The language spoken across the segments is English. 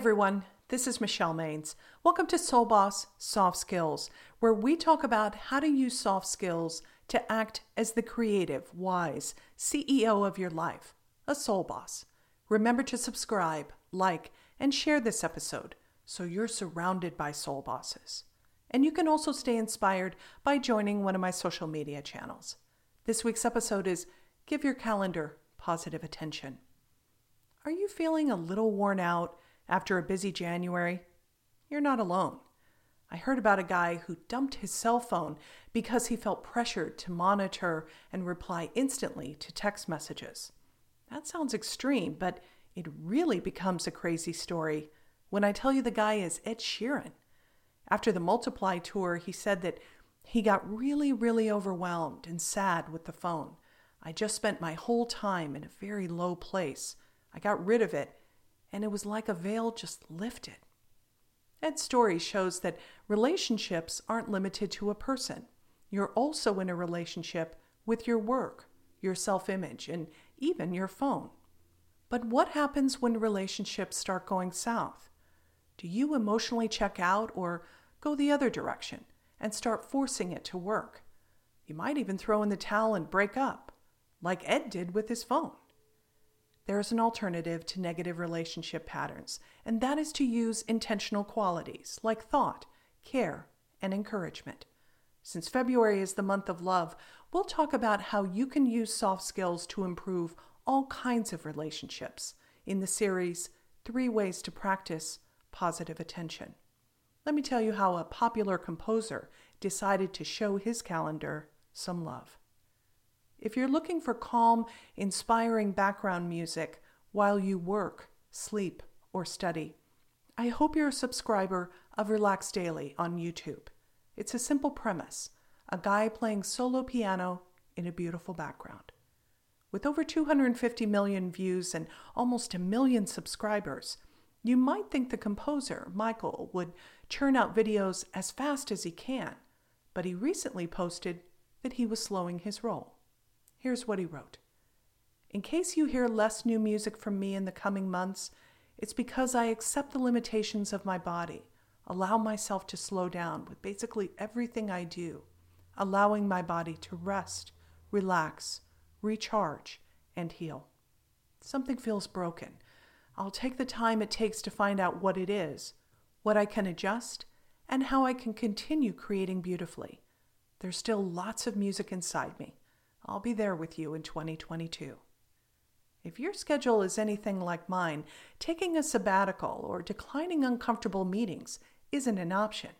everyone, this is Michelle Maines. Welcome to Soul Boss Soft Skills, where we talk about how to use soft skills to act as the creative, wise CEO of your life, a soul boss. Remember to subscribe, like, and share this episode so you're surrounded by soul bosses. And you can also stay inspired by joining one of my social media channels. This week's episode is Give Your Calendar Positive Attention. Are you feeling a little worn out after a busy January? You're not alone. I heard about a guy who dumped his cell phone because he felt pressured to monitor and reply instantly to text messages. That sounds extreme, but it really becomes a crazy story when I tell you the guy is Ed Sheeran. After the Multiply tour, he said that he got really, really overwhelmed and sad with the phone. I just spent my whole time in a very low place. I got rid of it, and it was like a veil just lifted. Ed's story shows that relationships aren't limited to a person. You're also in a relationship with your work, your self image, and even your phone. But what happens when relationships start going south? Do you emotionally check out or go the other direction and start forcing it to work? You might even throw in the towel and break up, like Ed did with his phone. There is an alternative to negative relationship patterns, and that is to use intentional qualities like thought, care, and encouragement. Since February is the month of love, we'll talk about how you can use soft skills to improve all kinds of relationships in the series Three Ways to Practice Positive Attention. Let me tell you how a popular composer decided to show his calendar some love. If you're looking for calm, inspiring background music while you work, sleep, or study, I hope you're a subscriber of Relax Daily on YouTube. It's a simple premise a guy playing solo piano in a beautiful background. With over 250 million views and almost a million subscribers, you might think the composer, Michael, would churn out videos as fast as he can, but he recently posted that he was slowing his roll. Here's what he wrote In case you hear less new music from me in the coming months, it's because I accept the limitations of my body, allow myself to slow down with basically everything I do, allowing my body to rest, relax, recharge, and heal. Something feels broken. I'll take the time it takes to find out what it is, what I can adjust, and how I can continue creating beautifully. There's still lots of music inside me. I'll be there with you in 2022. If your schedule is anything like mine, taking a sabbatical or declining uncomfortable meetings isn't an option.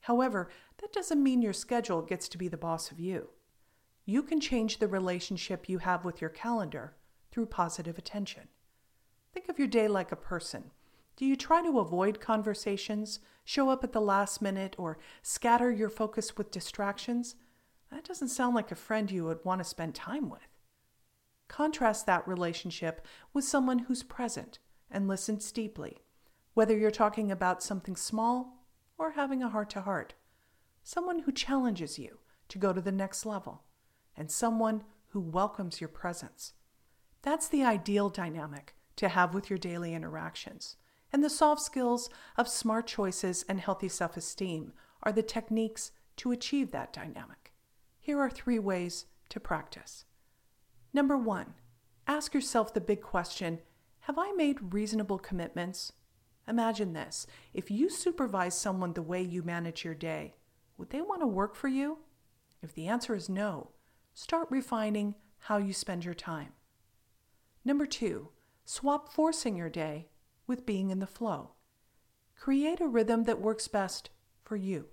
However, that doesn't mean your schedule gets to be the boss of you. You can change the relationship you have with your calendar through positive attention. Think of your day like a person. Do you try to avoid conversations, show up at the last minute, or scatter your focus with distractions? That doesn't sound like a friend you would want to spend time with. Contrast that relationship with someone who's present and listens deeply, whether you're talking about something small or having a heart to heart. Someone who challenges you to go to the next level, and someone who welcomes your presence. That's the ideal dynamic to have with your daily interactions. And the soft skills of smart choices and healthy self esteem are the techniques to achieve that dynamic. Here are three ways to practice. Number one, ask yourself the big question Have I made reasonable commitments? Imagine this if you supervise someone the way you manage your day, would they want to work for you? If the answer is no, start refining how you spend your time. Number two, swap forcing your day with being in the flow. Create a rhythm that works best for you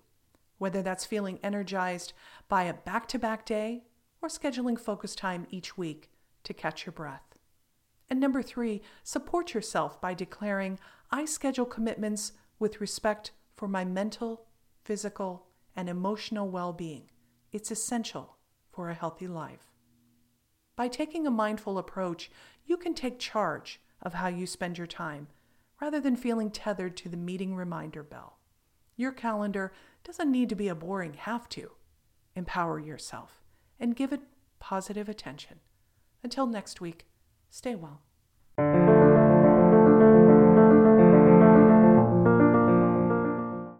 whether that's feeling energized by a back to back day or scheduling focus time each week to catch your breath. And number three, support yourself by declaring, I schedule commitments with respect for my mental, physical, and emotional well being. It's essential for a healthy life. By taking a mindful approach, you can take charge of how you spend your time rather than feeling tethered to the meeting reminder bell. Your calendar doesn't need to be a boring have to. Empower yourself and give it positive attention. Until next week, stay well.